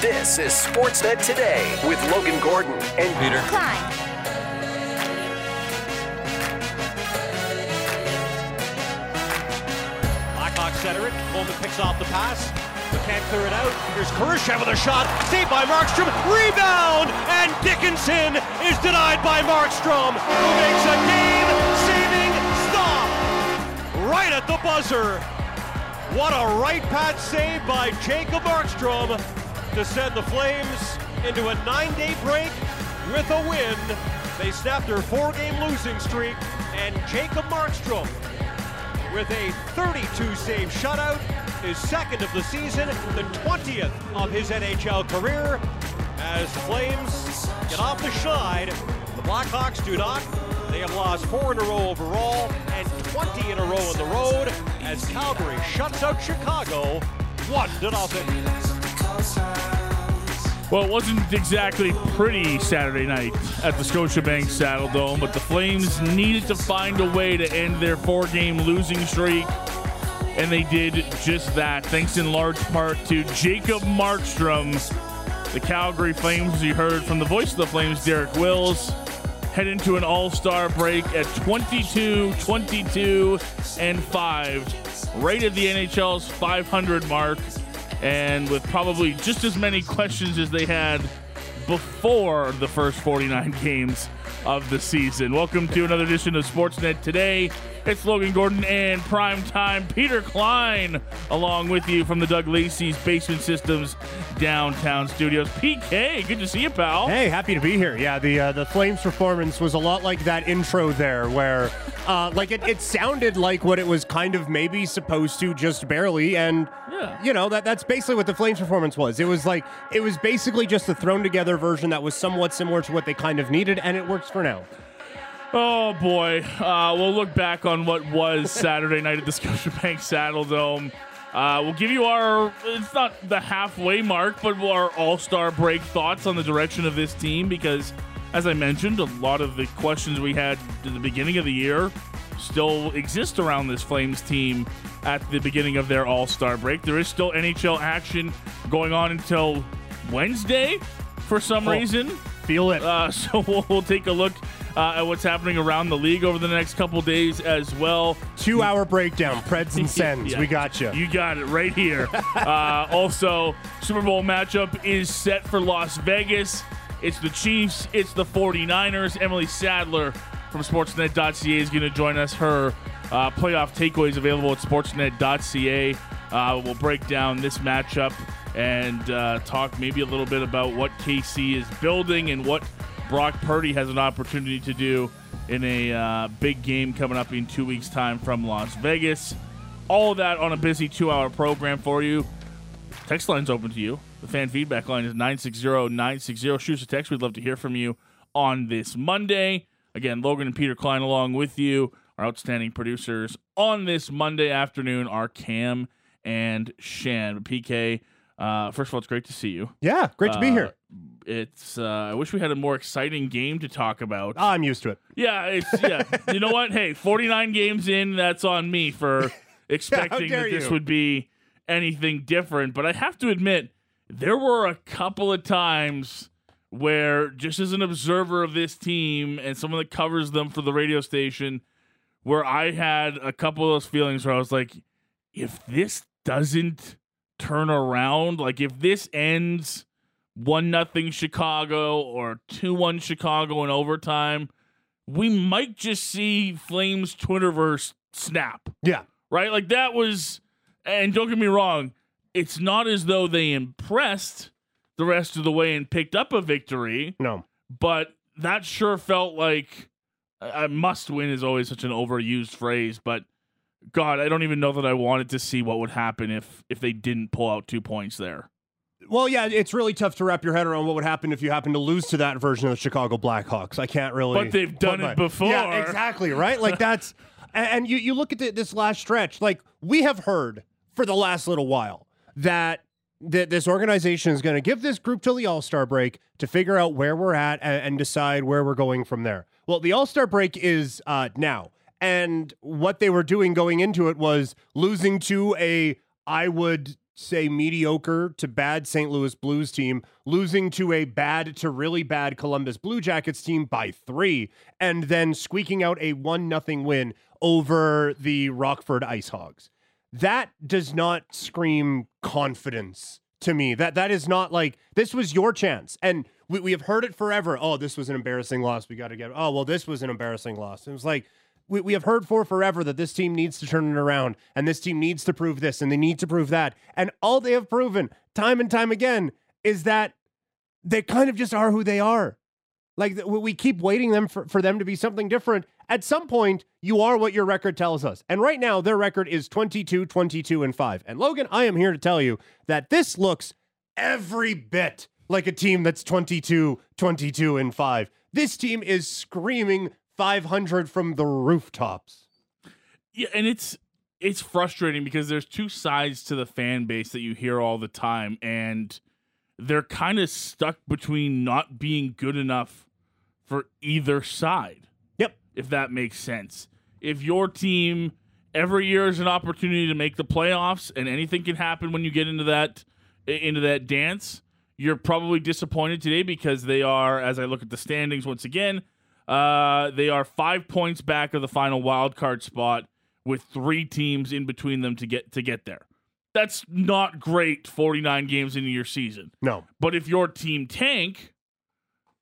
This is Sportsnet Today with Logan Gordon and Peter. Klein. Blackhawks center it. Coleman picks off the pass. But can't clear it out. Here's Kurashev with a shot. Saved by Markstrom. Rebound! And Dickinson is denied by Markstrom, who makes a game-saving stop right at the buzzer. What a right pad save by Jacob Markstrom to send the Flames into a nine-day break with a win. They snapped their four-game losing streak, and Jacob Markstrom with a 32 save shutout, his second of the season, the 20th of his NHL career. As Flames get off the schneid, the Blackhawks do not. They have lost four in a row overall and 20 in a row on the road as Calgary shuts out Chicago one to nothing. Well, it wasn't exactly pretty Saturday night at the Scotiabank Saddledome, but the Flames needed to find a way to end their four game losing streak, and they did just that, thanks in large part to Jacob Markstrom. The Calgary Flames, as you heard from the voice of the Flames, Derek Wills, head into an all star break at 22, 22, and 5, right at the NHL's 500 mark and with probably just as many questions as they had before the first 49 games of the season. Welcome to another edition of Sportsnet today. It's Logan Gordon and primetime Peter Klein along with you from the Doug Lacey's Basement Systems downtown studios. PK, good to see you, pal. Hey, happy to be here. Yeah, the uh, the Flames performance was a lot like that intro there, where uh, like it, it sounded like what it was kind of maybe supposed to, just barely, and Yeah. you know that that's basically what the Flames performance was. It was like it was basically just a thrown together version that was somewhat similar to what they kind of needed, and it works for now. Oh boy, uh, we'll look back on what was Saturday night at the Scotiabank Saddledome. Uh, we'll give you our, it's not the halfway mark, but our all star break thoughts on the direction of this team because, as I mentioned, a lot of the questions we had at the beginning of the year still exist around this Flames team at the beginning of their all star break. There is still NHL action going on until Wednesday for some Oh. reason. Feel it. Uh, so we'll, we'll take a look uh, at what's happening around the league over the next couple days as well. Two hour breakdown, Preds and Sens. Yeah. We got you. You got it right here. uh, also, Super Bowl matchup is set for Las Vegas. It's the Chiefs, it's the 49ers. Emily Sadler from Sportsnet.ca is going to join us. Her uh, playoff takeaways available at Sportsnet.ca. Uh, we'll break down this matchup and uh, talk maybe a little bit about what KC is building and what Brock Purdy has an opportunity to do in a uh, big game coming up in two weeks' time from Las Vegas. All that on a busy two hour program for you. Text line's open to you. The fan feedback line is 960 960. Shoot us a text. We'd love to hear from you on this Monday. Again, Logan and Peter Klein along with you. Our outstanding producers on this Monday afternoon are Cam and Shan. PK, uh, first of all, it's great to see you. yeah, great to be Uh, here. It's. Uh, I wish we had a more exciting game to talk about. Ah, I'm used to it. Yeah, it's yeah. you know what? Hey, 49 games in, that's on me for expecting dare that this you. would be anything different. But I have to admit, there were a couple of times where, just as an observer of this team and someone that covers them for the radio station, where I had a couple of those feelings where I was like, if this doesn't turn around, like if this ends one nothing Chicago or two one Chicago in overtime, we might just see Flames Twitterverse snap, Yeah. right? Like that was, and don't get me wrong, it's not as though they impressed the rest of the way and picked up a victory, No. but that sure felt like a must win is always such an overused phrase, but God, I don't even know that I wanted to see what would happen if if they didn't pull out two points there. Well, yeah, it's really tough to wrap your head around what would happen if you happen to lose to that version of the Chicago Blackhawks. I can't really. But they've done it before. Yeah, exactly. Right. Like that's, and and you you look at the, this last stretch. Like we have heard for the last little while that that this organization is going to give this group till the All Star break to figure out where we're at and, and decide where we're going from there. Well, the All Star break is uh, now, and what they were doing going into it was losing to a I would say mediocre to bad St. Louis Blues team, losing to a bad to really bad Columbus Blue Jackets team by three, and then squeaking out a one nothing win over the Rockford Ice Hogs. That does not scream confidence to me. That that is not like this was your chance. And we, we have heard it forever. Oh, this was an embarrassing loss. We got to get oh well, this was an embarrassing loss. It was like we, we have heard for forever that this team needs to turn it around and this team needs to prove this and they need to prove that. And all they have proven time and time again is that they kind of just are who they are. Like we keep waiting them for, for them to be something different. At some point, you are what your record tells us. And right now, their record is 22, 22, and 5. And Logan, I am here to tell you that this looks every bit like a team that's 22, 22, and 5. This team is screaming 500 from the rooftops. Yeah, and it's it's frustrating because there's two sides to the fan base that you hear all the time, and they're kind of stuck between not being good enough for either side. Yep. If that makes sense. If your team every year is an opportunity to make the playoffs and anything can happen when you get into that into that dance, you're probably disappointed today because they are as I look at the standings once again, uh, they are 5 points back of the final wild card spot with 3 teams in between them to get to get there. That's not great 49 games into your season. No. But if your team tank,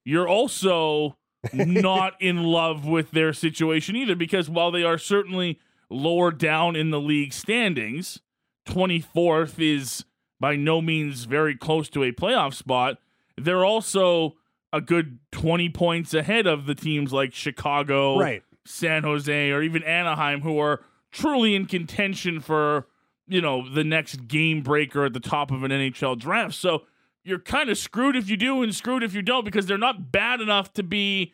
you're also not in love with their situation either because while they are certainly lower down in the league standings, 24th is by no means very close to a playoff spot. They're also a good 20 points ahead of the teams like Chicago, Right. San Jose, or even Anaheim, who are truly in contention for, you know, the next game breaker at the top of an NHL draft. So you're kind of screwed if you do and screwed if you don't because they're not bad enough to be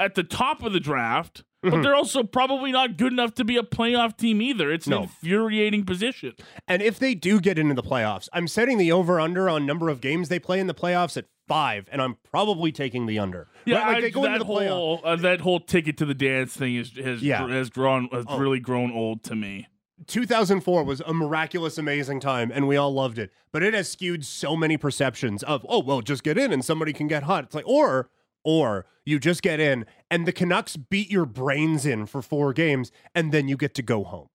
at the top of the draft, but they're also probably not good enough to be a playoff team either. It's No. an infuriating position. And if they do get into the playoffs, I'm setting the over under on number of games they play in the playoffs at five, and I'm probably taking the under. Yeah, Right, like I- they go that into the whole uh, that whole ticket to the dance thing is, has Yeah. has grown has Oh. really grown old to me. 2004 was a miraculous, amazing time, and we all loved it. But it has skewed so many perceptions of, oh, well, just get in and somebody can get hot. It's like, or, or you just get in and the Canucks beat your brains in for four games, and then you get to go home.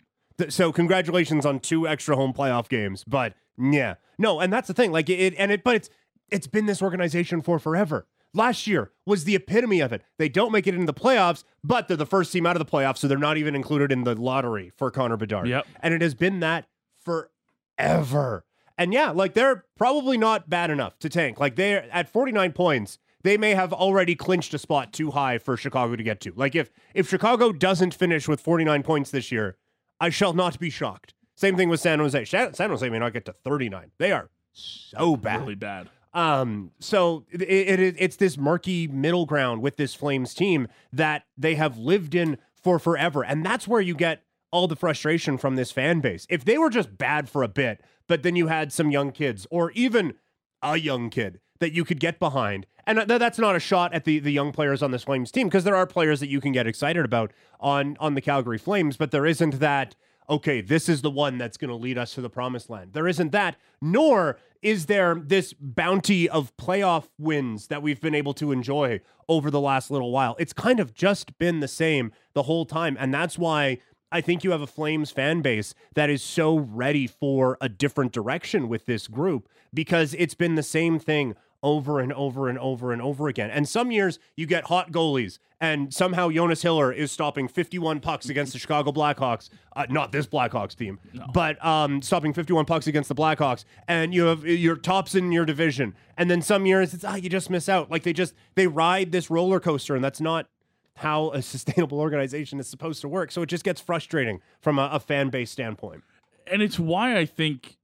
So congratulations on two extra home playoff games. But yeah, no, and that's the thing. Like it, and it, but it's it's been this organization for forever. Last year was the epitome of it. They don't make it into the playoffs, but they're the first team out of the playoffs, so they're not even included in the lottery for Connor Bedard. Yep. And it has been that forever. And yeah, like they're probably not bad enough to tank. Like they're at 49 points, they may have already clinched a spot too high for Chicago to get to. Like if if Chicago doesn't finish with 49 points this year, I shall not be shocked. Same thing with San Jose. San Jose may not get to 39. They are so bad. Really bad. Um, so it, it, it- it's this murky middle ground with this Flames team that they have lived in for forever, and that's where you get all the frustration from this fan base. If they were just bad for a bit, but then you had some young kids, or even a young kid that you could get behind, and th- that's not a shot at the the young players on this Flames team because there are players that you can get excited about on on the Calgary Flames, but there isn't that okay, this is the one that's going to lead us to the promised land. There isn't that, nor is there this bounty of playoff wins that we've been able to enjoy over the last little while. It's kind of just been the same the whole time. And that's why I think you have a Flames fan base that is so ready for a different direction with this group because it's been the same thing over and over and over and over again. And some years you get hot goalies, and somehow Jonas Hiller is stopping 51 pucks against the Chicago Blackhawks. Uh, not this Blackhawks team, but um, stopping 51 pucks against the Blackhawks. And you have your tops in your division. And then some years it's ah, you just miss out. Like they just they ride this roller coaster, and that's not how a sustainable organization is supposed to work. So it just gets frustrating from a, a fan base standpoint. and it's why I think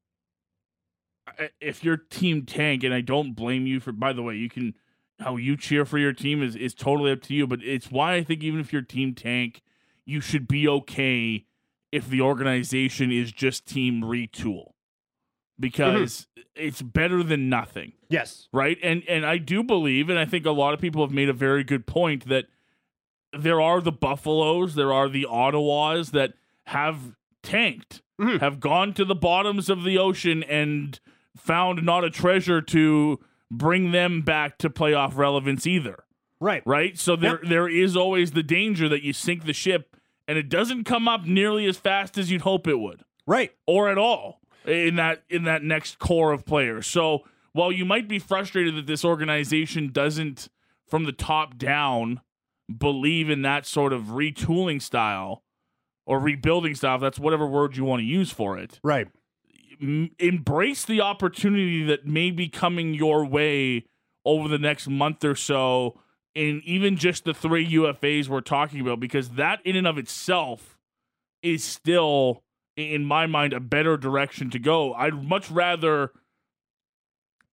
if your team tank, and I don't blame you for. By the way, you can how you cheer for your team is is totally up to you. But it's why I think even if your team tank, you should be okay if the organization is just team retool because it's better than nothing Yes. right and and i do believe and i think a lot of people have made a very good point that there are the buffaloes there are the ottawas that have tanked Mhm. have gone to the bottoms of the ocean and found not a treasure to bring them back to playoff relevance either. Right. Right? So there there is always the danger that you sink the ship and it doesn't come up nearly as fast as you'd hope it would Right. or at all in that in that next core of players. So while you might be frustrated that this organization doesn't from the top down believe in that sort of retooling style or rebuilding style, that's whatever word you want to use for it. Right. Embrace the opportunity that may be coming your way over the next month or so in even just the three UFAs we're talking about because that in and of itself is still in my mind a better direction to go. I'd much rather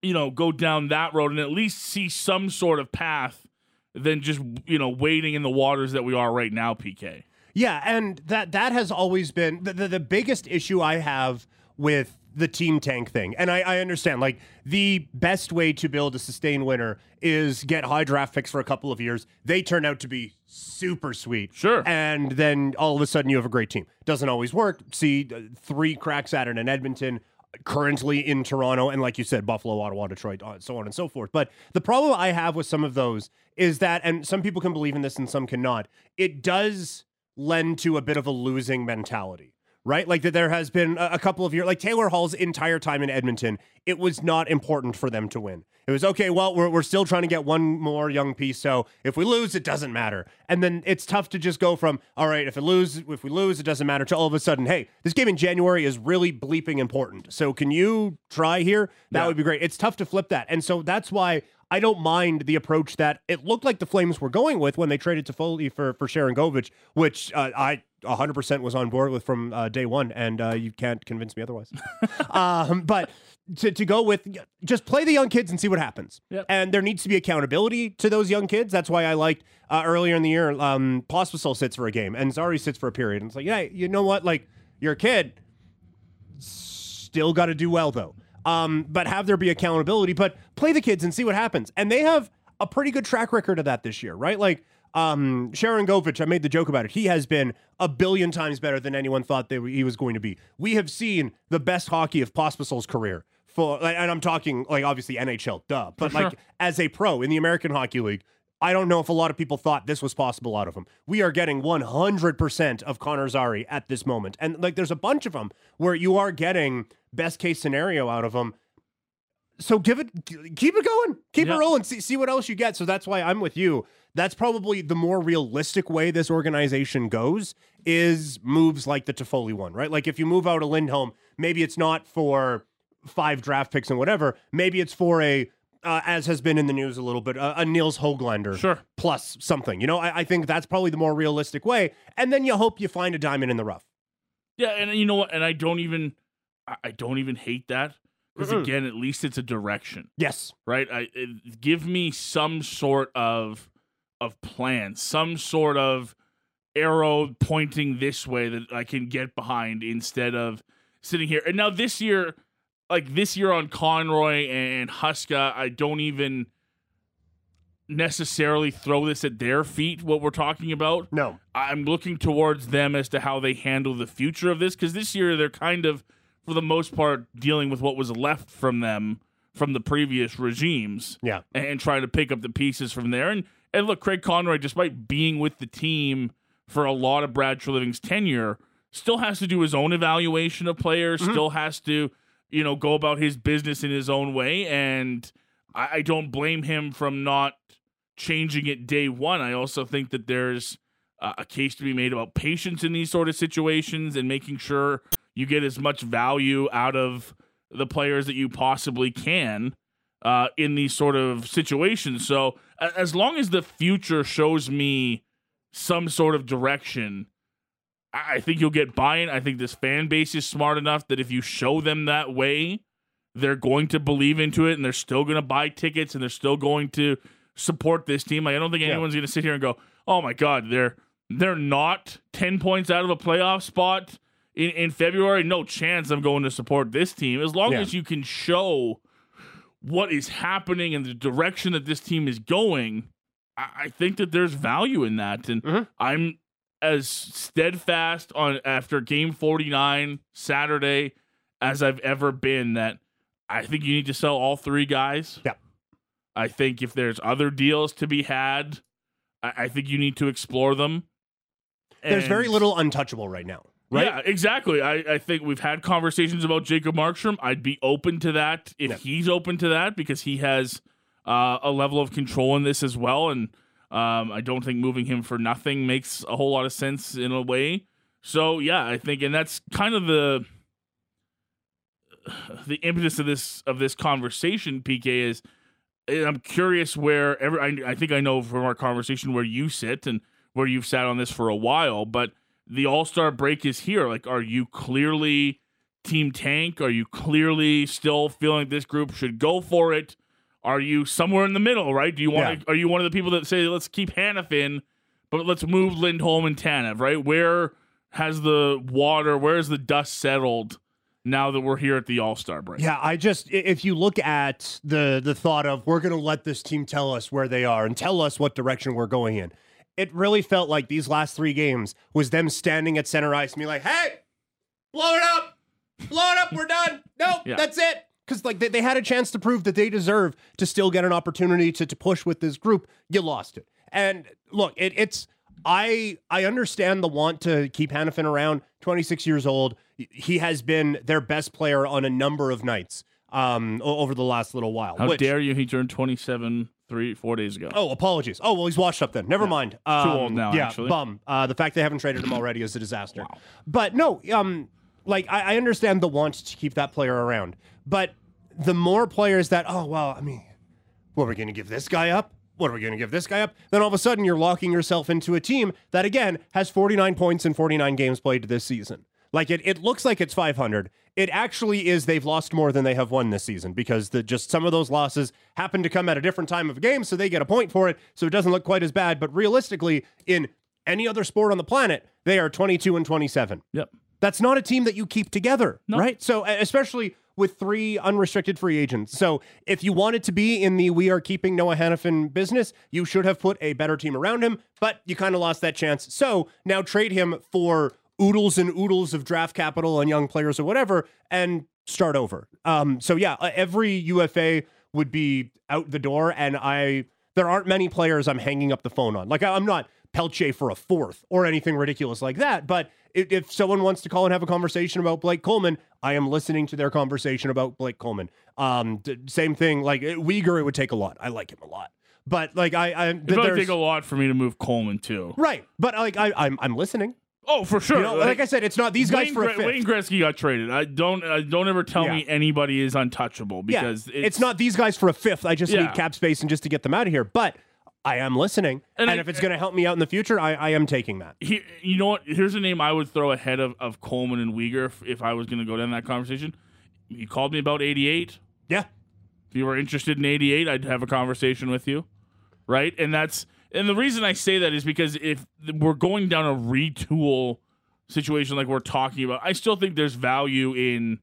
you know go down that road and at least see some sort of path than just you know wading in the waters that we are right now, PK. Yeah, and that that has always been the, the, the biggest issue I have with the team tank thing. And I, I understand, like, the best way to build a sustained winner is get high draft picks for a couple of years. They turn out to be super sweet. Sure. And then all of a sudden you have a great team. Doesn't always work. See uh, three cracks at it in Edmonton, currently in Toronto, and like you said, Buffalo, Ottawa, Detroit, uh, so on and so forth. But the problem I have with some of those is that, and some people can believe in this and some cannot, it does lend to a bit of a losing mentality. Right? Like that there has been a, couple of years, like Taylor Hall's entire time in Edmonton, it was not important for them to win. It was okay, well, we're, we're still trying to get one more young piece, so if we lose, it doesn't matter. And then it's tough to just go from, all right, if it lose, if we lose, it doesn't matter, to all of a sudden, hey, this game in January is really bleeping important. So can you try here? That Yeah. would be great. It's tough to flip that. And so that's why I don't mind the approach that it looked like the Flames were going with when they traded Toffoli for for Sharangovich, which uh, I 100% was on board with from uh, day one, and uh, you can't convince me otherwise. um, but to, to go with just play the young kids and see what happens. Yep. And there needs to be accountability to those young kids. That's why I liked uh, earlier in the year, um, Pospisil sits for a game and Zary sits for a period. And it's like, yeah, you know what? Like, you're a kid. Still got to do well, though. Um, but have there be accountability, but play the kids and see what happens. And they have a pretty good track record of that this year, right? Like, um, Sharangovich, I made the joke about it. He has been a billion times better than anyone thought that he was going to be. We have seen the best hockey of Pospisil's career. For, and I'm talking like obviously NHL, duh, but like as a pro in the American Hockey League, I don't know if a lot of people thought this was possible out of him. We are getting 100% of Connor Zary at this moment. And like there's a bunch of them where you are getting best case scenario out of them. So give it keep it going. Keep Yeah. it rolling. See, see what else you get. So that's why I'm with you. That's probably the more realistic way this organization goes is moves like the Toffoli one, right? Like if you move out a Lindholm, maybe it's not for five draft picks and whatever. Maybe it's for a uh, as has been in the news a little bit, uh, a Nils Hoglander Sure. plus something. You know, I, I think that's probably the more realistic way. And then you hope you find a diamond in the rough. Yeah, and you know what? And I don't even, I- I don't even hate that because again, at least it's a direction, Yes. right? I it, give me some sort of of plan, some sort of arrow pointing this way that I can get behind instead of sitting here. And now this year, like this year on Conroy and Huska, I don't even necessarily throw this at their feet. What we're talking about. No. I'm looking towards them as to how they handle the future of this because this year they're kind of, for the most part, dealing with what was left from them from the previous regimes Yeah. and trying to pick up the pieces from there. And and look, Craig Conroy, despite being with the team for a lot of Brad Treliving's tenure, still has to do his own evaluation of players. Still has to, you know, go about his business in his own way. And I, I don't blame him from not changing it day one. I also think that there's uh, a case to be made about patience in these sort of situations and making sure you get as much value out of the players that you possibly can uh, in these sort of situations. So as long as the future shows me some sort of direction, I think you'll get buy-in. I think this fan base is smart enough that if you show them that way, they're going to believe into it and they're still going to buy tickets and they're still going to support this team. Like, I don't think Yeah. anyone's going to sit here and go, "Oh my god, they're they're not 10 points out of a playoff spot in, in February. No chance I'm going to support this team. As long Yeah. as you can show what is happening and the direction that this team is going, I, I think that there's value in that. And Mhm. I'm as steadfast on after game 49 Saturday as I've ever been that I think you need to sell all three guys. Yep. I think if there's other deals to be had, I, I think you need to explore them. There's very little untouchable right now, right? Yeah, exactly. I, I think we've had conversations about Jacob Markstrom. I'd be open to that if Yeah. he's open to that because he has uh, a level of control in this as well. And um, I don't think moving him for nothing makes a whole lot of sense in a way. So yeah, I think, and that's kind of the the impetus of this of this conversation. PK is, I'm curious where every I, I think I know from our conversation where you sit and where you've sat on this for a while, but the All Star break is here. Like, are you clearly Team Tank? Are you clearly still feeling this group should go for it? Are you somewhere in the middle? Right? Do you want? Yeah. Are you one of the people that say let's keep Hanifin, but let's move Lindholm and Tanev? Right? Where has the water? Where's the dust settled now that we're here at the All Star break? Yeah, I just if you look at the the thought of we're going to let this team tell us where they are and tell us what direction we're going in. It really felt like these last 3 games was them standing at center ice and be like, "Hey, blow it up. Blow it up. We're done. Nope, Yeah. that's it." Cuz like they, they had a chance to prove that they deserve to still get an opportunity to to push with this group. You lost it. And look, it, it's I I understand the want to keep Hanifin around. 26 years old. He has been their best player on a number of nights um over the last little while. How which- dare you? He turned 27 three, four days ago. Oh, apologies. Oh, well, he's washed up then. Never mind. Um, old now, Yeah, actually. bum. Uh, the fact they haven't traded him already is a disaster. But no, um, like I, I understand the want to keep that player around, but the more players that, oh well, I mean, what are we going to give this guy up? What are we going to give this guy up? Then all of a sudden, you're locking yourself into a team that again has 49 points in 49 games played this season. Like it, it looks like it's 500. It actually is. They've lost more than they have won this season because the just some of those losses happen to come at a different time of game, so they get a point for it. So it doesn't look quite as bad. But realistically, in any other sport on the planet, they are 22 and 27. Yep. That's not a team that you keep together, No. right? So, especially with three unrestricted free agents. So, if you wanted to be in the we are keeping Noah Hanifin business, you should have put a better team around him, but you kind of lost that chance. So, now trade him for oodles and oodles of draft capital and young players or whatever and start over. Um, so, yeah, every UFA would be out the door, and I there aren't many players I'm hanging up the phone on. Like, I- I'm not Pelche for a fourth or anything ridiculous like that. But if, if someone wants to call and have a conversation about Blake Coleman, I am listening to their conversation about Blake Coleman. Um, d- same thing. Like uh, Weegar, it would take a lot. I like him a lot, but like I, I It would take a lot for me to move Coleman too. right. But like I, I'm, I'm listening. Oh, for sure. You know, like I said, it's not these guys Wayne, for a Gre- fifth. Wayne Gretzky got traded. I don't. Uh, don't ever tell Yeah. me anybody is untouchable yeah, because it's, not these guys for a fifth. I just Yeah. need cap space and just to get them out of here. But I am listening, and, And I- if it's going to help me out in the future, I, I am taking that. He, you know what? Here's a name I would throw ahead of, of Coleman and Weegar if, if I was going to go down that conversation. You called me about 88. Yeah. If you were interested in 88, I'd have a conversation with you. Right? And that's and the reason I say that is because if we're going down a retool situation like we're talking about, I still think there's value in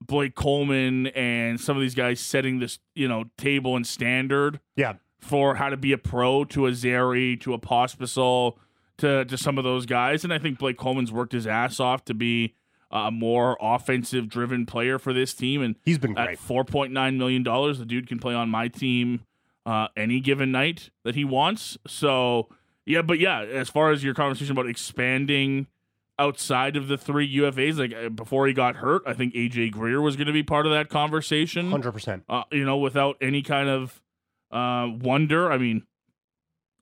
Blake Coleman and some of these guys setting this, you know, table and standard Yeah. for how to be a pro to a Zary, to a Pospisil, to to some of those guys. And I think Blake Coleman's worked his ass off to be a more offensive driven player for this team. And He's been at great. four point nine million dollars, the dude can play on my team uh, any given night that he wants. So yeah, but yeah, as far as your conversation about expanding outside of the three UFAs, like uh, before he got hurt, I think AJ Greer was going to be part of that conversation Hundred percent. uh, you know, without any kind of uh, wonder. I mean,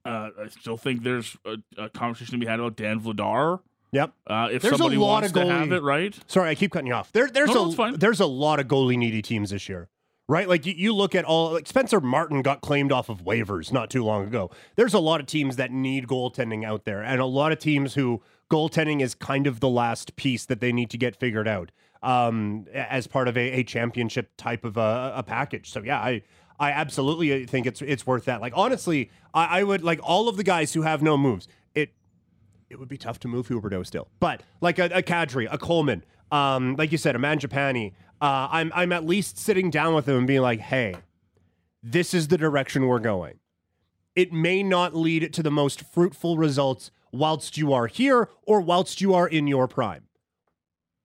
uh, I still think there's a, a conversation to be had about Dan Vladar. Yep. Uh, if There's a somebody lot wants of to have it, right? Sorry, I keep cutting you off. There, there's No, no, a fine. there's a lot of goalie needy teams this year, right? Like you, you look at all like Spencer Martin got claimed off of waivers not too long ago. There's a lot of teams that need goaltending out there, and a lot of teams who goaltending is kind of the last piece that they need to get figured out um, as part of a, a championship type of a, a package. So yeah, I. I absolutely think it's it's worth that. Like honestly, I, I would like all of the guys who have no moves. It it would be tough to move Huberdeau still. But like a, a Kadri, a Coleman, um, like you said, a Mangiapane, uh, I'm I'm at least sitting down with them and being like, hey, this is the direction we're going. It may not lead to the most fruitful results whilst you are here or whilst you are in your prime.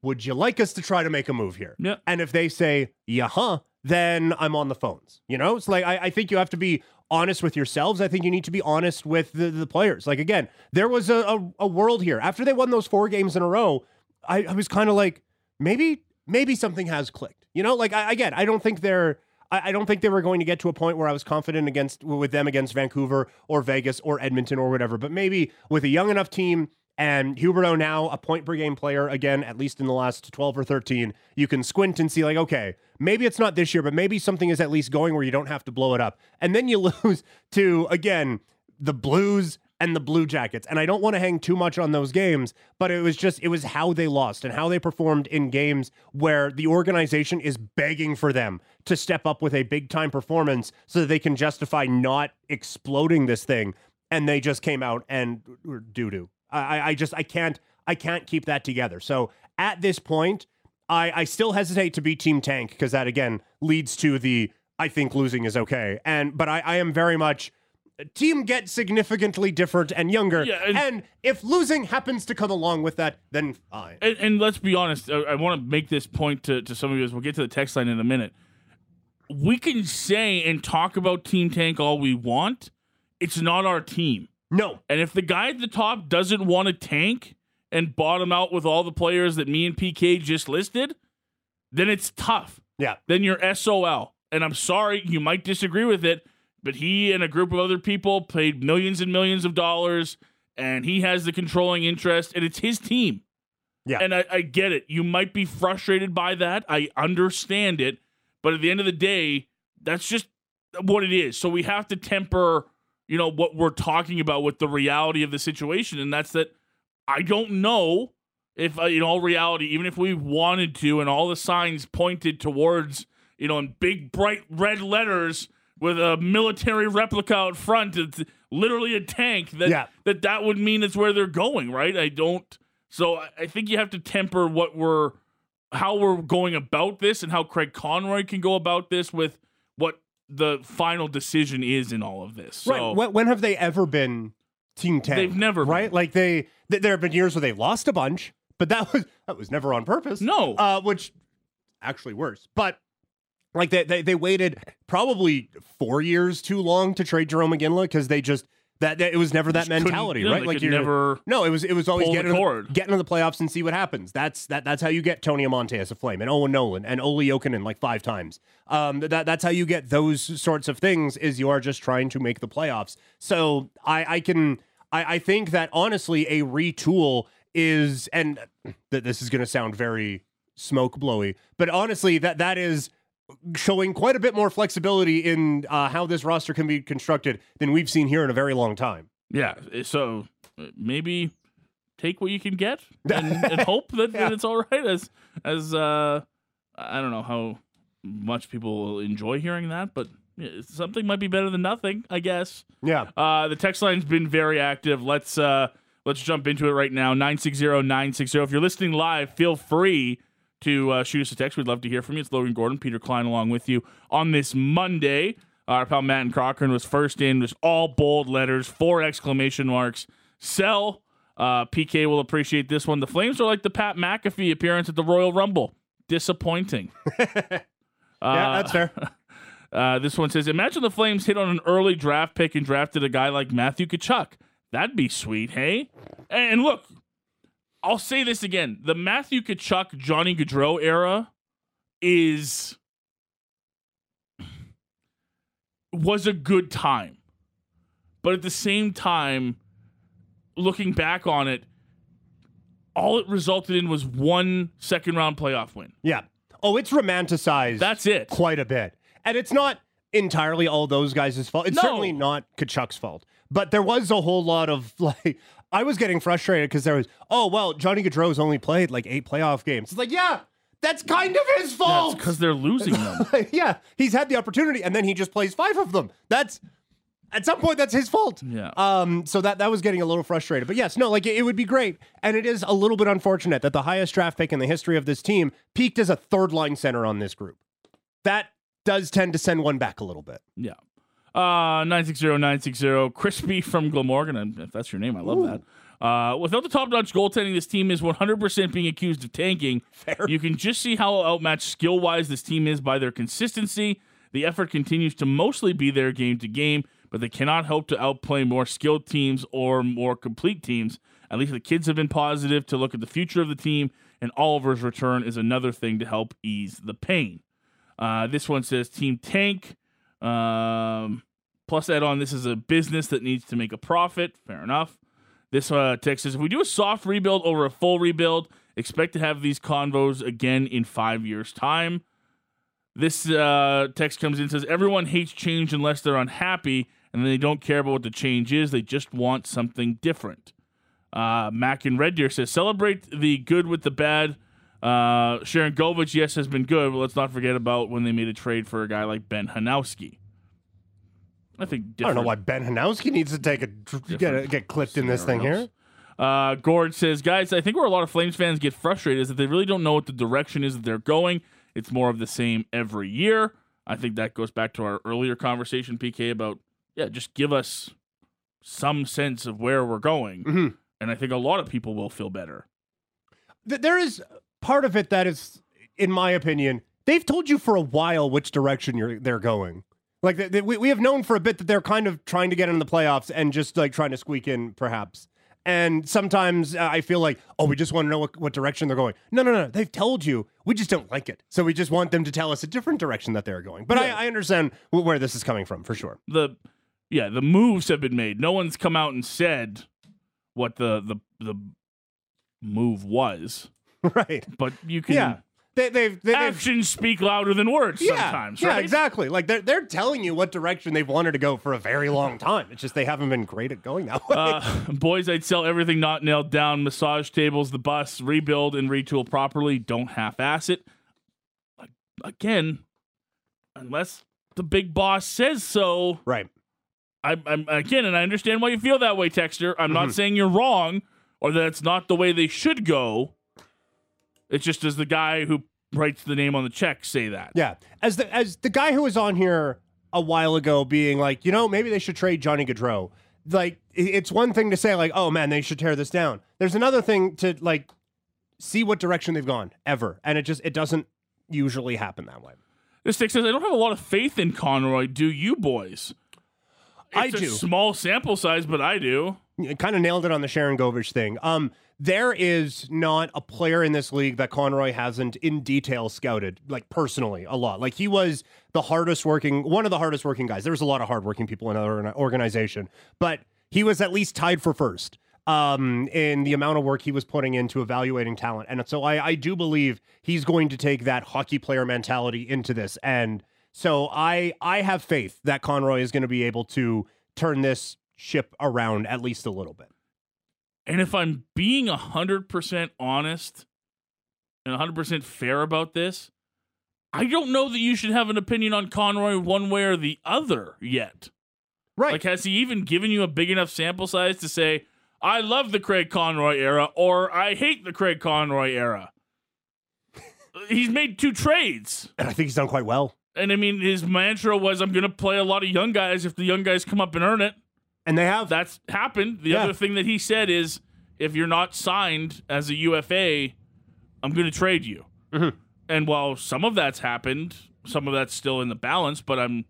Would you like us to try to make a move here? Yeah. And if they say, yeah, huh, then I'm on the phones. You know, it's like I, I think you have to be honest with yourselves. I think you need to be honest with the, the players. Like again, there was a, a, a world here. After they won those four games in a row, I, I was kind of like, maybe, maybe something has clicked. You know, like I, again, I don't think they're I, I don't think they were going to get to a point where I was confident against with them against Vancouver or Vegas or Edmonton or whatever. But maybe with a young enough team and Huberdeau now a point per game player again, at least in the last 12 or 13, you can squint and see like, okay, maybe it's not this year, but maybe something is at least going where you don't have to blow it up. And then you lose to again the Blues and the Blue Jackets. And I don't want to hang too much on those games, but it was just, it was how they lost and how they performed in games where the organization is begging for them to step up with a big time performance so that they can justify not exploding this thing. And they just came out and doo doo. I, I just, I can't, I can't keep that together. So at this point, I, I still hesitate to be Team Tank because that again leads to the I think losing is okay. And but I, I am very much team get significantly different and younger. Yeah, and, and- if losing happens to come along with that, then fine. And, and let's be honest, I, I want to make this point to, to some of you as we'll get to the text line in a minute. We can say and talk about Team Tank all we want. It's not our team. no. And if the guy at the top doesn't want to tank and bottom out with all the players that me and PK just listed, then it's tough. Yeah. Then you're SOL. And I'm sorry, you might disagree with it, but he and a group of other people paid millions and millions of dollars, and he has the controlling interest, and it's his team. Yeah. And I, I get it. You might be frustrated by that. I understand it. But at the end of the day, that's just what it is. So we have to temper, you know, what we're talking about with the reality of the situation. And that's that I don't know if, uh, in all reality, even if we wanted to, and all the signs pointed towards, you know, in big, bright red letters with a military replica out front, it's literally a tank, that, Yeah. that that would mean it's where they're going, right? I don't. So I- think you have to temper what we're, how we're going about this and how Craig Conroy can go about this with what the final decision is in all of this. So right. When, when have they ever been Team Tank? They've never been. Right. Like they, th- there have been years where they've lost a bunch, but that was that was never on purpose. No. Uh, which actually worse. But like they, they they waited probably four years too long to trade Jarome Iginla because they just that, that it was never that mentality, yeah, right? like you're never no, it was it was always pull get the into, cord. get into the playoffs and see what happens. That's that that's how you get Tony Amonte as a flame and Owen Nolan and Olli Jokinen like five times. Um, that that's how you get those sorts of things. Is you are just trying to make the playoffs. So I I can I I think that honestly a retool is and that this is going to sound very smoke blowy, but honestly that that is showing quite a bit more flexibility in uh, how this roster can be constructed than we've seen here in a very long time. Yeah. So uh, maybe take what you can get and, and hope that, that it's all right. As as uh, I don't know how much people will enjoy hearing that, but something might be better than nothing, I guess. Yeah. Uh, the text line's been very active. Let's uh, let's jump into it right now. 960-960. If you're listening live, feel free to uh, shoot us a text. We'd love to hear from you. It's Logan Gordon, Peter Klein, along with you on this Monday. Our pal Matt and Cochran was first in. Was all bold letters, four exclamation marks. Sell. Uh, PK will appreciate this one. The Flames are like the Pat McAfee appearance at the Royal Rumble. Disappointing. yeah, that's fair. Uh, this one says, Imagine the Flames hit on an early draft pick and drafted a guy like Matthew Tkachuk. That'd be sweet, hey? And look, I'll say this again. The Matthew Tkachuk, Johnny Gaudreau era is was a good time. But at the same time, looking back on it, all it resulted in was one second round playoff win. Yeah. Oh, it's romanticized. That's it. quite a bit, and it's not entirely all those guys' fault. It's No. certainly not Tkachuk's fault, but there was a whole lot of like. I was getting frustrated because there was, oh well, Johnny Gaudreau's only played like eight playoff games. It's like, yeah, that's kind of his fault. because they're losing them. yeah, he's had the opportunity, and then he just plays five of them. That's at some point that's his fault. Yeah. Um. So that that was getting a little frustrated, but yes, no, like it, it would be great, and it is a little bit unfortunate that the highest draft pick in the history of this team peaked as a third line center on this group. That does tend to send one back a little bit. Yeah. Uh, 960 960. Crispy from Glamorgan. If that's your name, I love that. Uh, without the top notch goaltending, this team is 100% being accused of tanking. Fair. You can just see how outmatched skill wise this team is by their consistency. The effort continues to mostly be there game to game, but they cannot hope to outplay more skilled teams or more complete teams. At least the kids have been positive to look at the future of the team, and Oliver's return is another thing to help ease the pain. Uh, this one says Team Tank. Um, plus, add on this is a business that needs to make a profit. Fair enough. This uh, text says if we do a soft rebuild over a full rebuild, expect to have these convos again in five years' time. This uh, text comes in says everyone hates change unless they're unhappy and they don't care about what the change is. They just want something different. Uh, Mac and Red Deer says celebrate the good with the bad. Uh, Sharangovich, yes, has been good, but let's not forget about when they made a trade for a guy like Ben Hanowski. I think I don't know why Ben Hanowski needs to take a get get clipped in this thing here. Uh, Gord says, guys, I think where a lot of Flames fans get frustrated is that they really don't know what the direction is that they're going. It's more of the same every year. I think that goes back to our earlier conversation, PK, about, yeah, just give us some sense of where we're going. Mm-hmm. And I think a lot of people will feel better. There is part of it that is, in my opinion, they've told you for a while which direction you're they're going. Like th- th- we we have known for a bit that they're kind of trying to get in the playoffs and just like trying to squeak in, perhaps. And sometimes uh, I feel like, oh, we just want to know what, what direction they're going. No, no, no. They've told you. We just don't like it. So we just want them to tell us a different direction that they're going. But I, I understand where this is coming from for sure. The yeah, the moves have been made. No one's come out and said what the the the move was. right. But you can Yeah. They, they've, they, they've actions speak louder than words sometimes, yeah, right? exactly. Like they're they're telling you what direction they've wanted to go for a very long time. It's just they haven't been great at going that way. Uh, boys, I'd sell everything not nailed down. Massage tables, the bus, rebuild and retool properly. Don't half-ass it. Again, unless the big boss says so. right. I, I'm again, and I understand why you feel that way, Texter. I'm Mm-hmm. not saying you're wrong or that it's not the way they should go. It's just as the guy who writes the name on the check say that. Yeah. As the as the guy who was on here a while ago being like, you know, maybe they should trade Johnny Gaudreau. Like it's one thing to say like, oh man, they should tear this down. There's another thing to like see what direction they've gone ever. And it just it doesn't usually happen that way. This stick says, I don't have a lot of faith in Conroy. Do you boys? I It's a do. small sample size, but I do. Kind of nailed it on the Sharangovich thing. Um, there is not a player in this league that Conroy hasn't in detail scouted, like personally, a lot. Like he was the hardest working, one of the hardest working guys. There's a lot of hardworking people in our organization, but he was at least tied for first um, in the amount of work he was putting into evaluating talent. And so I, I do believe he's going to take that hockey player mentality into this. And so I, I have faith that Conroy is going to be able to turn this ship around at least a little bit. And if I'm being 100% honest and 100% fair about this, I don't know that you should have an opinion on Conroy one way or the other yet. Right. Like, has he even given you a big enough sample size to say, I love the Craig Conroy era or I hate the Craig Conroy era? He's made two trades. and I think he's done quite well. And I mean, his mantra was, I'm going to play a lot of young guys if the young guys come up and earn it. And they have That's happened. The Yeah. other thing that he said is, if you're not signed as a UFA, I'm going to trade you. Mm-hmm. And while some of that's happened, some of that's still in the balance, but I'm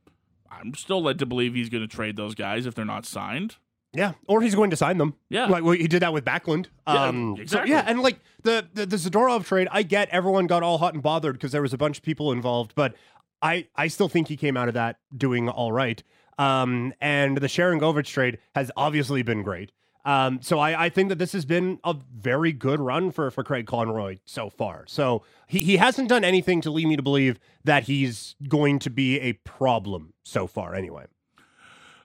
I'm still led to believe he's going to trade those guys if they're not signed. Yeah, or he's going to sign them. Yeah. like well, he did that with Backlund. Yeah, Um, so, exactly. yeah, and like the, the the Zadorov trade, I get everyone got all hot and bothered because there was a bunch of people involved, but I I still think he came out of that doing all right. Um, and the Sharangovich trade has obviously been great. Um, so I, I think that this has been a very good run for for Craig Conroy so far. So he, he hasn't done anything to lead me to believe that he's going to be a problem so far. Anyway.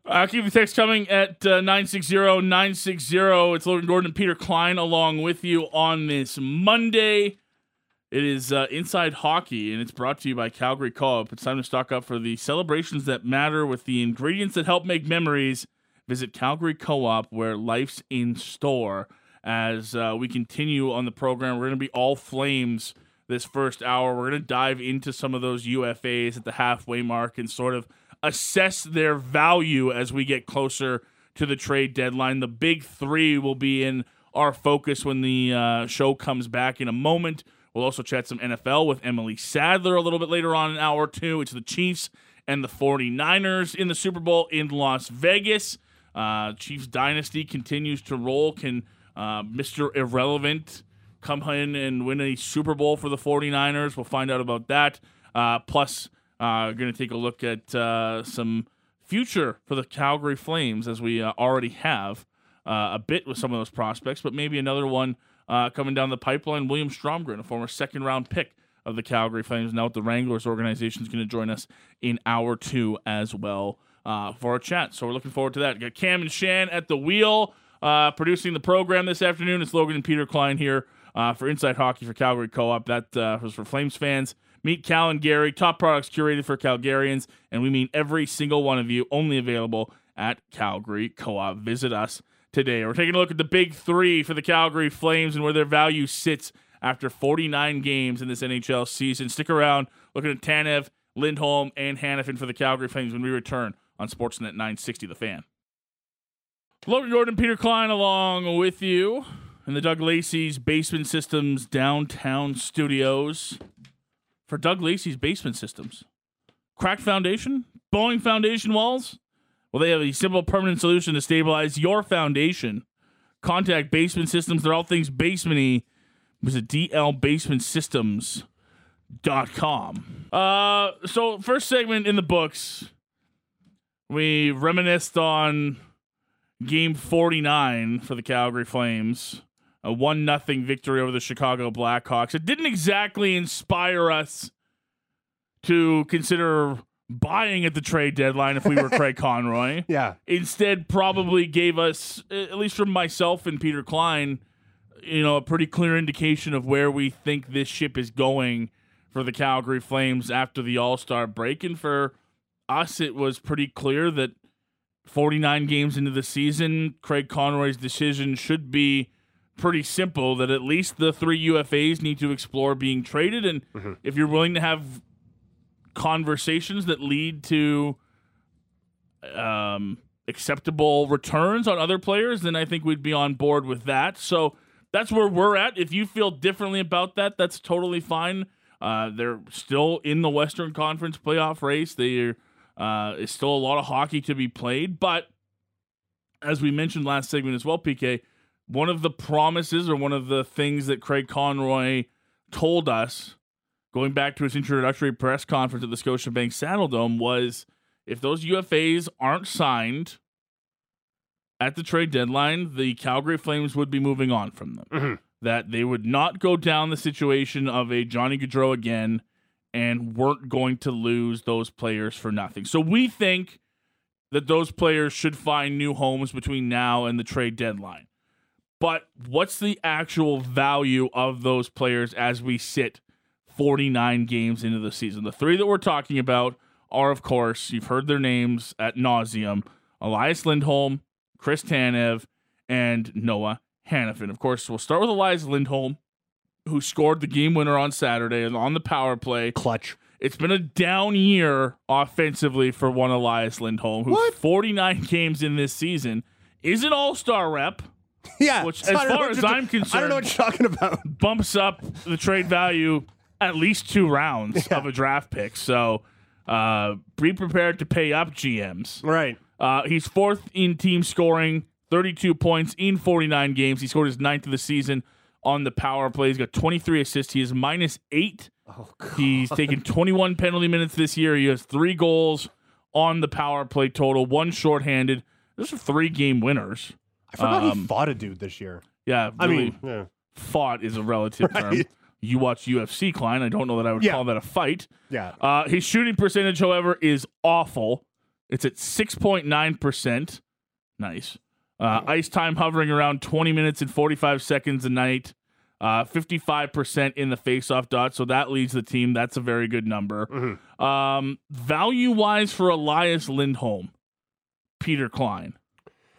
Uh, keep the text coming at uh, 960 960. It's Logan Gordon and Peter Klein along with you on this Monday. It is uh, Inside Hockey, and it's brought to you by Calgary Co op. It's time to stock up for the celebrations that matter with the ingredients that help make memories. Visit Calgary Co op, where life's in store. As uh, we continue on the program, we're going to be all flames this first hour. We're going to dive into some of those UFAs at the halfway mark and sort of assess their value as we get closer to the trade deadline. The big three will be in our focus when the uh, show comes back in a moment. We'll also chat some NFL with Emily Sadler a little bit later on in hour two. It's the Chiefs and the 49ers in the Super Bowl in Las Vegas. Uh, Chiefs dynasty continues to roll. Can uh, Mr. Irrelevant come in and win a Super Bowl for the 49ers? We'll find out about that. Uh, plus, uh, going to take a look at uh, some future for the Calgary Flames as we uh, already have uh, a bit with some of those prospects, but maybe another one uh, coming down the pipeline. William Stromgren, a former second round pick of the Calgary Flames, now with the Wranglers organization, is going to join us in hour two as well uh, for a chat. So we're looking forward to that. Got Cam and Shan at the wheel uh, producing the program this afternoon. It's Logan and Peter Klein here uh, for Inside Hockey for Calgary Co-op. That uh, was for Flames fans. Meet Cal and Gary, top products curated for Calgarians, and we mean every single one of you. Only available at Calgary Co-op. Visit us today. We're taking a look at the big three for the Calgary Flames and where their value sits after 49 games in this NHL season. Stick around, looking at Tanev, Lindholm, and Hanifin for the Calgary Flames when we return on Sportsnet 960 The Fan. Logan Gordon, Peter Klein, along with you in the Doug Lacey's Basement Systems downtown studios for Doug Lacey's Basement Systems. Cracked foundation, bowling foundation walls. Well, they have a simple permanent solution to stabilize your foundation. Contact Basement Systems. They're all things basementy. Visit dlbasementsystems.com. Uh, so first segment in the books, we reminisced on game 49 for the Calgary Flames. A 1 nothing victory over the Chicago Blackhawks. It didn't exactly inspire us to consider buying at the trade deadline if we were Craig Conroy. Yeah. Instead, probably gave us, at least from myself and Peter Klein, you know, a pretty clear indication of where we think this ship is going for the Calgary Flames after the All Star break. And for us, it was pretty clear that 49 games into the season, Craig Conroy's decision should be pretty simple that at least the three UFAs need to explore being traded. And mm-hmm. if you're willing to have conversations that lead to um, acceptable returns on other players, then I think we'd be on board with that. So that's where we're at. If you feel differently about that, that's totally fine. Uh, they're still in the Western Conference playoff race. There uh, is still a lot of hockey to be played, but as we mentioned last segment as well, PK, one of the promises or one of the things that Craig Conroy told us going back to his introductory press conference at the Scotiabank Saddledome was if those UFAs aren't signed at the trade deadline, the Calgary Flames would be moving on from them. Mm-hmm. That they would not go down the situation of a Johnny Gaudreau again and weren't going to lose those players for nothing. So we think that those players should find new homes between now and the trade deadline. But what's the actual value of those players as we sit 49 games into the season? The three that we're talking about are, of course, you've heard their names at nauseum Elias Lindholm, Chris Tanev, and Noah Hanifin. Of course, we'll start with Elias Lindholm, who scored the game winner on Saturday and on the power play. Clutch. It's been a down year offensively for one Elias Lindholm, who's What? 49 games in this season, is an all star rep, Yeah. Which, as far as I'm concerned, I don't know what you're talking about. bumps up the trade value at least two rounds of a draft pick. So uh, be prepared to pay up GMs. Right. Uh, he's fourth in team scoring, 32 points in 49 games. He scored his ninth of the season on the power play. He's got 23 assists. He is minus eight. Oh, God. He's taken 21 penalty minutes this year. He has three goals on the power play total, one shorthanded. Those are three game winners. I forgot Um, he fought a dude this year. Yeah, I mean, yeah. fought is a relative term. You watch UFC, Klein. I don't know that I would Yeah. call that a fight. Yeah. Uh, his shooting percentage, however, is awful. It's at 6.9%. Nice. Uh, ice time hovering around 20 minutes and 45 seconds a night. Uh, 55% in the faceoff dot. So that leads the team. That's a very good number. Um, value wise for Elias Lindholm, Peter Klein,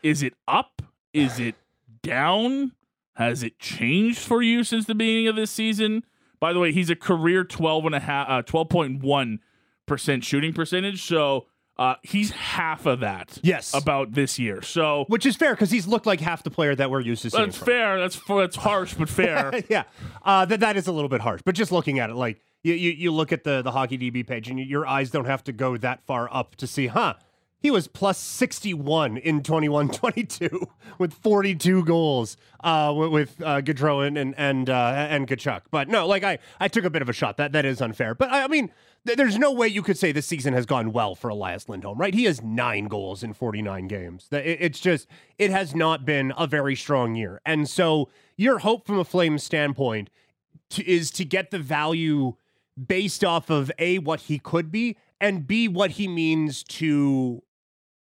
is it up? Is it down? Has it changed for you since the beginning of this season? By the way, he's a career 12 and a half, uh, 12.1% shooting percentage. So Uh, he's half of that. Yes. About this year. So Which is fair because he's looked like half the player that we're used to seeing. that's from. fair. That's that's harsh, but fair. yeah, uh, that that is a little bit harsh. But just looking at it, like you you, you look at the the hockey DB page, and your eyes don't have to go that far up to see, huh? He was plus 61 in 21-22 with 42 goals uh, with, uh, Gaudreau and and and, uh, and Tkachuk. But no, like I I took a bit of a shot. That that is unfair. But I, I mean, th- there's no way you could say this season has gone well for Elias Lindholm, right? He has nine goals in 49 games. It- It's just it has not been a very strong year, and so your hope from a Flames standpoint to, is to get the value based off of a what he could be and b what he means to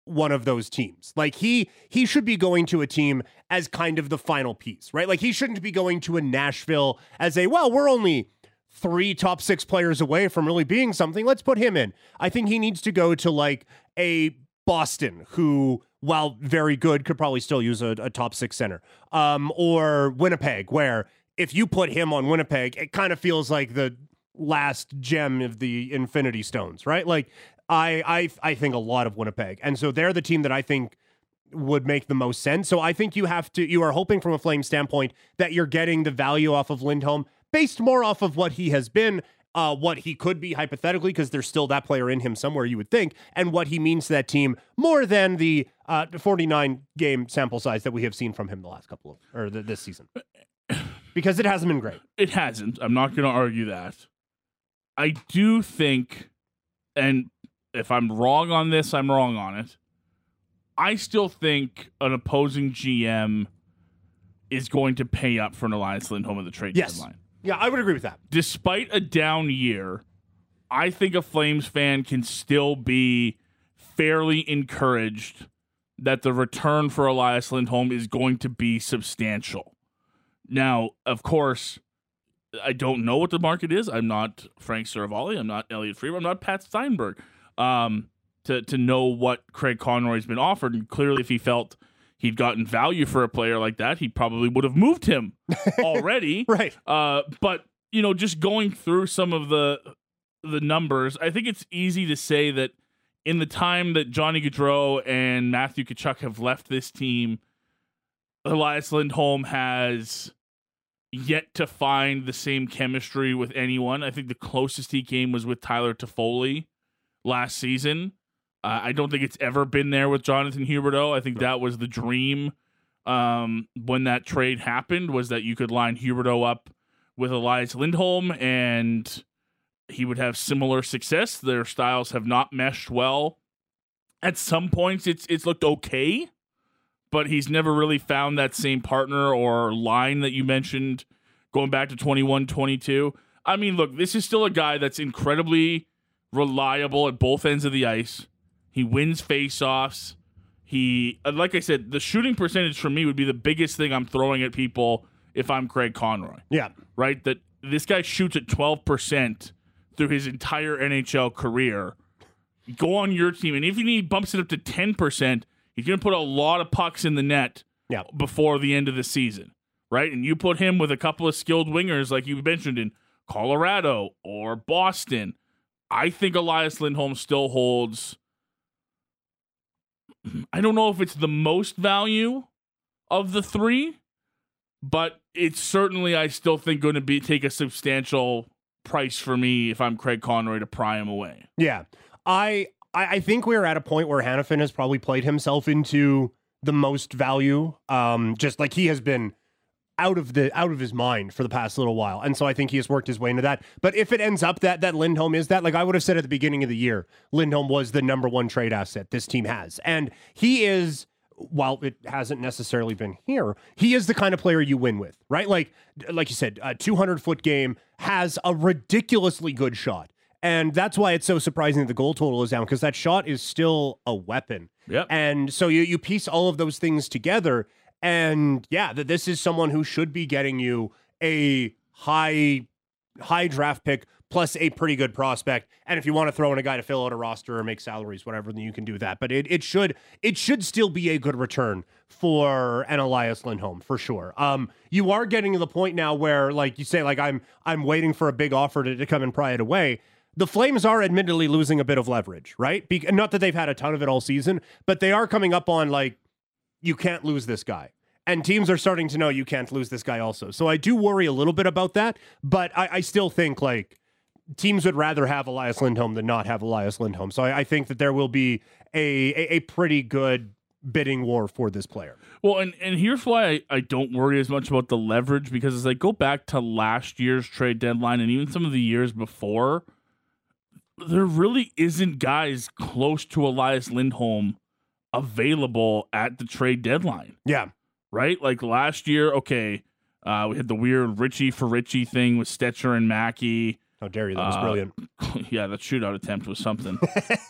one of those teams. Like he he should be going to a team as kind of the final piece, right? Like he shouldn't be going to a Nashville as a well, we're only three top 6 players away from really being something. Let's put him in. I think he needs to go to like a Boston who while very good could probably still use a, a top 6 center. Um or Winnipeg where if you put him on Winnipeg, it kind of feels like the last gem of the Infinity Stones, right? Like I I I think a lot of Winnipeg. And so they're the team that I think would make the most sense. So I think you have to you are hoping from a flame standpoint that you're getting the value off of Lindholm based more off of what he has been uh, what he could be hypothetically, because there's still that player in him somewhere, you would think, and what he means to that team more than the uh, 49 game sample size that we have seen from him the last couple of, or the, this season. Because it hasn't been great. It hasn't. I'm not going to argue that. I do think, and if I'm wrong on this, I'm wrong on it. I still think an opposing GM is going to pay up for an Elias Lindholm at the trade Yes. deadline. Yeah, I would agree with that. Despite a down year, I think a Flames fan can still be fairly encouraged that the return for Elias Lindholm is going to be substantial. Now, of course, I don't know what the market is. I'm not Frank Seravalli. I'm not Elliotte Friedman. I'm not Pat Steinberg. Um, to to know what Craig Conroy's been offered, and clearly, if he felt he'd gotten value for a player like that, he probably would have moved him already. Right. Uh, but you know, just going through some of the the numbers, I think it's easy to say that in the time that Johnny Gaudreau and Matthew Tkachuk have left this team, Elias Lindholm has yet to find the same chemistry with anyone. I think the closest he came was with Tyler Toffoli last season. Uh, I don't think it's ever been there with Jonathan Huberdeau. I think that was the dream um, when that trade happened was that you could line Huberdeau up with Elias Lindholm and he would have similar success. Their styles have not meshed well. At some points, it's it's looked okay, but he's never really found that same partner or line that you mentioned going back to 21 22. I mean, look, this is still a guy that's incredibly reliable at both ends of the ice. He wins faceoffs. He, uh, like I said, the shooting percentage for me would be the biggest thing I'm throwing at people if I'm Craig Conroy, Yeah. right? That this guy shoots at 12% through his entire NHL career. Go on your team, and if he bumps it up to 10%, he's going to put a lot of pucks in the net Yeah. before the end of the season, right? And you put him with a couple of skilled wingers, like you mentioned in Colorado or Boston. I think Elias Lindholm still holds. I don't know if it's the most value of the three, but it's certainly I still think going to be take a substantial price for me if I'm Craig Conroy to pry him away. Yeah. I I think we're at a point where Hanifin has probably played himself into the most value. Um, just like he has been out of the out of his mind for the past little while. And so I think he has worked his way into that. But if it ends up that that Lindholm is that, like I would have said at the beginning of the year, Lindholm was the number one trade asset this team has. And he is while it hasn't necessarily been here, he is the kind of player you win with, right? Like, like you said, a 200 foot game has a ridiculously good shot. And that's why it's so surprising that the goal total is down because that shot is still a weapon. Yep. And so you, you piece all of those things together. And yeah, that this is someone who should be getting you a high, high draft pick plus a pretty good prospect. And if you want to throw in a guy to fill out a roster or make salaries, whatever, then you can do that. But it, it should it should still be a good return for an Elias Lindholm for sure. Um, you are getting to the point now where, like you say, like I'm I'm waiting for a big offer to, to come and pry it away. the Flames are admittedly losing a bit of leverage, right? Be- not that they've had a ton of it all season, but they are coming up on like, you can't lose this guy. And teams are starting to know you can't lose this guy also. So I do worry a little bit about that, but I, I still think like teams would rather have Elias Lindholm than not have Elias Lindholm. So I, I think that there will be a, a, a pretty good bidding war for this player. Well, and, and here's why I, I don't worry as much about the leverage because as I go back to last year's trade deadline and even some of the years before, there really isn't guys close to Elias Lindholm available at the trade deadline, Yeah. right? Like last year, okay, uh, we had the weird Ritchie for Ritchie thing with Stecher and Mackey. How dare you? That was Uh, brilliant. yeah, that shootout attempt was something.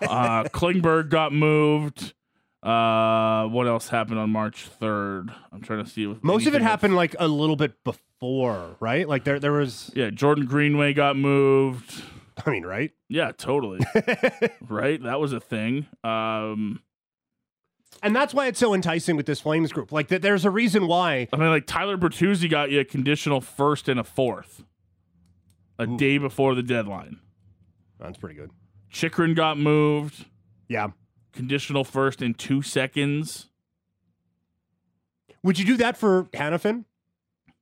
uh, Klingberg got moved. Uh, what else happened on March third? I'm trying to see. if Most of it happened like a little bit before, right? Like there there was Yeah, Jordan Greenway got moved. I mean, right? Yeah, totally. right, that was a thing. Um, And that's why it's so enticing with this Flames group. Like th- there's a reason why I mean, like Tyler Bertuzzi got you a conditional first and a fourth, a day before the deadline. That's pretty good. Chychrun got moved, Yeah. conditional first in two seconds. Would you do that for Hanifin?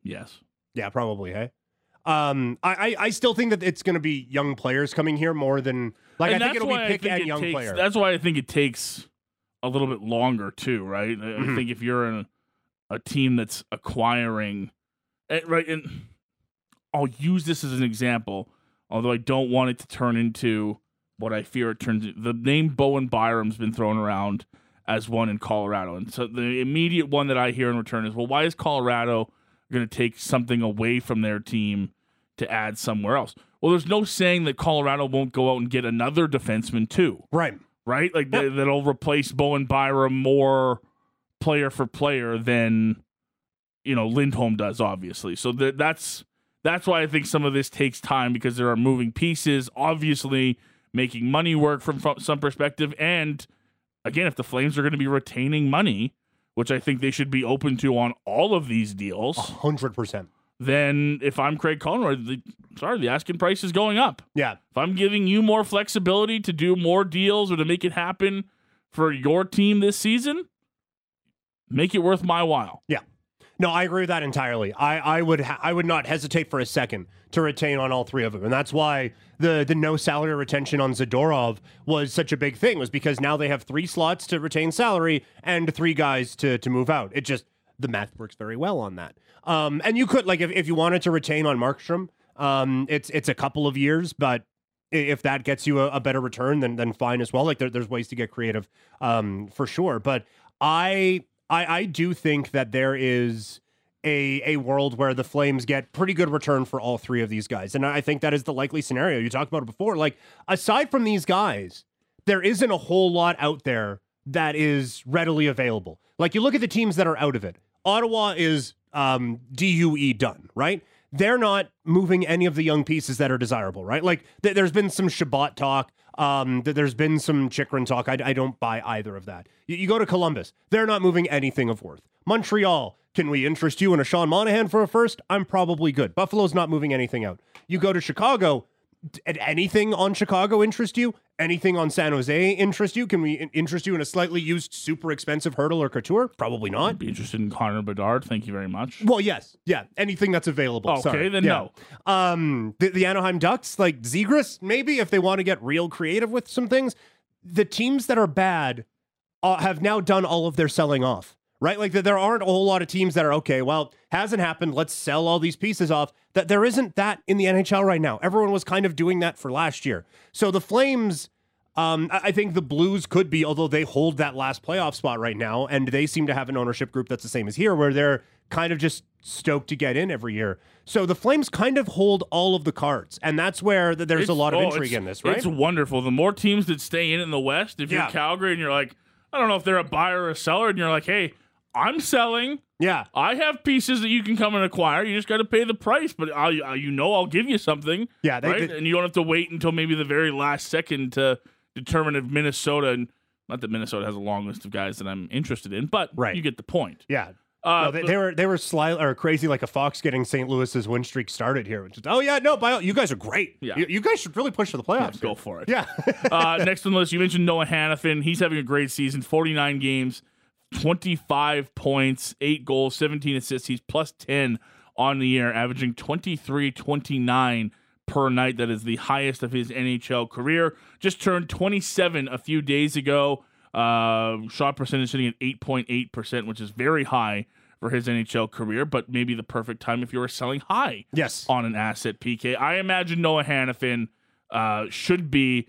Yes. Yeah, probably, hey. Um, I, I, I still think that it's going to be young players coming here more than like And I think it'll be pick and young takes- player. That's why I think it takes a little bit longer too, right? I, I think if you're in a, a team that's acquiring, eh, right, and I'll use this as an example, although I don't want it to turn into what I fear it turns. into. The name Bowen Byram's been thrown around as one in Colorado, and so the immediate one that I hear in return is, well, why is Colorado going to take something away from their team to add somewhere else? Well, there's no saying that Colorado won't go out and get another defenseman too right. Right? Like th- that'll replace Bowen Byram more player for player than you know Lindholm does, obviously. So th- that's that's why I think some of this takes time because there are moving pieces, obviously making money work from, from some perspective, and again, if the Flames are going to be retaining money, which I think they should be open to on all of these deals, hundred percent. Then if I'm Craig Conroy, the, sorry, the asking price is going up. Yeah. If I'm giving you more flexibility to do more deals or to make it happen for your team this season, make it worth my while. Yeah. No, I agree with that entirely. I, I would ha- I would not hesitate for a second to retain on all three of them, and that's why the the no salary retention on Zadorov was such a big thing. Was because now they have three slots to retain salary and three guys to to move out. It just the math works very well on that. Um, and you could like if, if you wanted to retain on Markstrom, um, it's it's a couple of years, but if that gets you a, a better return, then then fine as well. Like there, there's ways to get creative, um, for sure. But I I I do think that there is a a world where the Flames get pretty good return for all three of these guys, and I think that is the likely scenario. You talked about it before. Like aside from these guys, there isn't a whole lot out there that is readily available. Like you look at the teams that are out of it. Ottawa is um, DUE done, right? They're not moving any of the young pieces that are desirable, right? Like th- there's been some Chabot talk. Um, th- there's been some Chychrun talk. I, I don't buy either of that. You, you go to Columbus, they're not moving anything of worth. Montreal, can we interest you in a Sean Monahan for a first? I'm probably good. Buffalo's not moving anything out. You go to Chicago, did anything on Chicago interest you? Anything on San Jose interest you? Can we interest you in a slightly used, super expensive Hertl or couture? Probably not. I'd be interested in Connor Bedard. Thank you very much. Well, yes, yeah, anything that's available. Okay, Sorry. then Yeah. Um, the, the Anaheim Ducks, like Zegras, maybe if they want to get real creative with some things. The teams that are bad uh, have now done all of their selling off, right? Like th- there aren't a whole lot of teams that are okay. Well, hasn't happened. Let's sell all these pieces off. That there isn't that in the NHL right now. Everyone was kind of doing that for last year. So the Flames. Um, I think the Blues could be, although they hold that last playoff spot right now, and they seem to have an ownership group that's the same as here, where they're kind of just stoked to get in every year. So the Flames kind of hold all of the cards, and that's where th- there's a lot of oh, intrigue in this, right? It's wonderful. The more teams that stay in in the West, if Yeah. you're Calgary and you're like, I don't know if they're a buyer or a seller, and you're like, hey, I'm selling. Yeah, I have pieces that you can come and acquire. You just got to pay the price, but uh, you know I'll give you something. Yeah, they- right? they- and you don't have to wait until maybe the very last second to determine if Minnesota and not that Minnesota has a long list of guys that I'm interested in, but Right. you get the point. yeah, Uh, No, they, they were they were sly or crazy like a fox getting St. Louis's win streak started here. Which is, oh yeah, no, by all, you guys are great. Yeah. You, you guys should really push for the playoffs. go for it. Yeah. uh, next on the list, you mentioned Noah Hanifin. He's having a great season 49 games, 25 points, 8 goals, 17 assists. He's plus 10 on the year, averaging 23 29 per night. That is the highest of his NHL career. Just turned 27 a few days ago. Uh, shot percentage sitting at 8.8%, which is very high for his NHL career, but maybe the perfect time if you were selling high yes. on an asset PK. I imagine Noah Hanifin uh, should be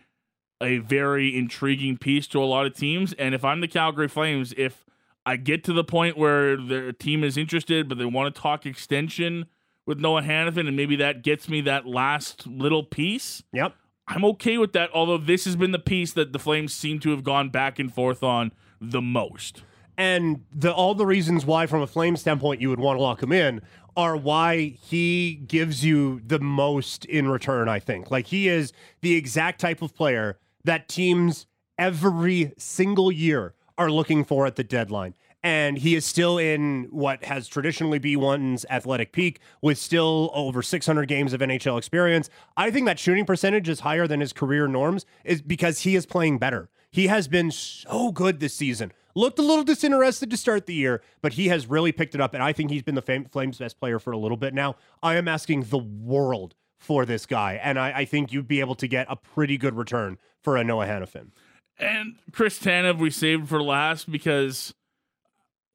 a very intriguing piece to a lot of teams. And if I'm the Calgary Flames, if I get to the point where the team is interested, but they want to talk extension with Noah Hanifin, and maybe that gets me that last little piece, Yep. I'm okay with that. Although this has been the piece that the Flames seem to have gone back and forth on the most. and the all the reasons why from a flame standpoint you would want to lock him in are why he gives you the most in return i think like he is the exact type of player that teams every single year are looking for at the deadline and he is still in what has traditionally been one's athletic peak with still over 600 games of NHL experience. I think that shooting percentage is higher than his career norms is because he is playing better. He has been so good this season. Looked a little disinterested to start the year, but he has really picked it up, and I think he's been the Fam- Flames' best player for a little bit now. I am asking the world for this guy, and I, I think you'd be able to get a pretty good return for a Noah Hanifin. And Chris Tanev we saved for last because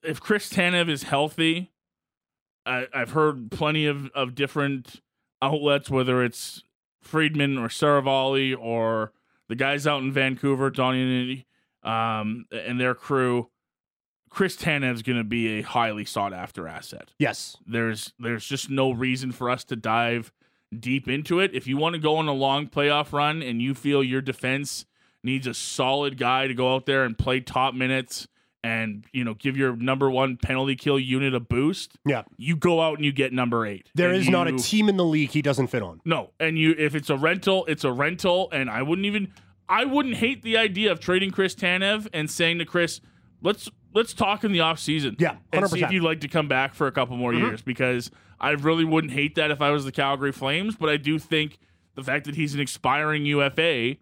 if Chris Tanev is healthy, I, I've heard plenty of, of different outlets, whether it's Friedman or Seravalli or the guys out in Vancouver, Donnie um, and their crew. Chris Tanev's going to be a highly sought after asset. Yes, There's there's just no reason for us to dive deep into it. If you want to go on a long playoff run and you feel your defense needs a solid guy to go out there and play top minutes and you know give your number one penalty kill unit a boost, yeah. you go out and you get number eight. there is is not a team in the league he doesn't fit on. no, and you if it's a rental, it's a rental, and I wouldn't even I wouldn't hate the idea of trading Chris Tanev and saying to Chris, let's let's talk in the off season. Yeah, and see if you'd like to come back for a couple more Mm-hmm. years because I really wouldn't hate that if I was the Calgary Flames, but I do think the fact that he's an expiring UFA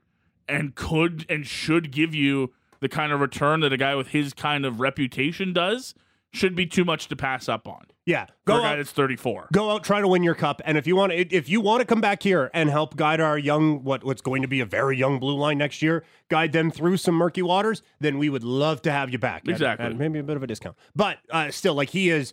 and could and should give you the kind of return that a guy with his kind of reputation does should be too much to pass up on. Yeah, For go guy out, that's 34. go out, try to win your cup, and if you want, to, if you want to come back here and help guide our young, what what's going to be a very young blue line next year, guide them through some murky waters, then we would love to have you back. at- Exactly. at maybe a bit of a discount, but uh, still, like he is,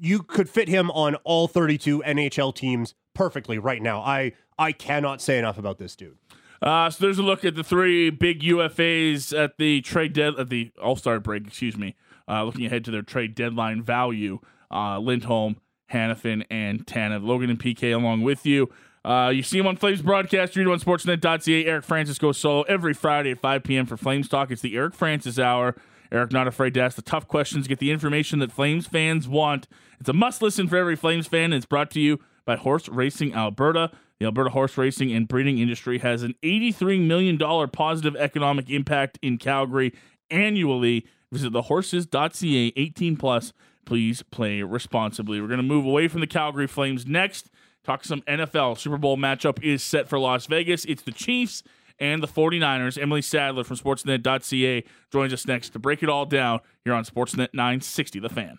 you could fit him on all 32 NHL teams perfectly right now. I I cannot say enough about this dude. Uh, so there's a look at the three big UFAs at the trade dead at the All Star break. Excuse me. Uh, looking ahead to their trade deadline value, uh, Lindholm, Hanifin, and Tanev. Logan and PK along with you. Uh, you see him on Flames broadcast. You on Sportsnet.ca. Eric Francis goes solo every Friday at 5 p.m. for Flames Talk. It's the Eric Francis Hour. Eric, not afraid to ask the tough questions, get the information that Flames fans want. It's a must listen for every Flames fan. And it's brought to you by Horse Racing Alberta. The Alberta horse racing and breeding industry has an $83 million positive economic impact in Calgary annually. Visit thehorses.ca 18 plus. Please play responsibly. We're going to move away from the Calgary Flames next. Talk some NFL. Super Bowl matchup is set for Las Vegas. It's the Chiefs and the 49ers. Emily Sadler from Sportsnet.ca joins us next to break it all down here on Sportsnet 960, The Fan.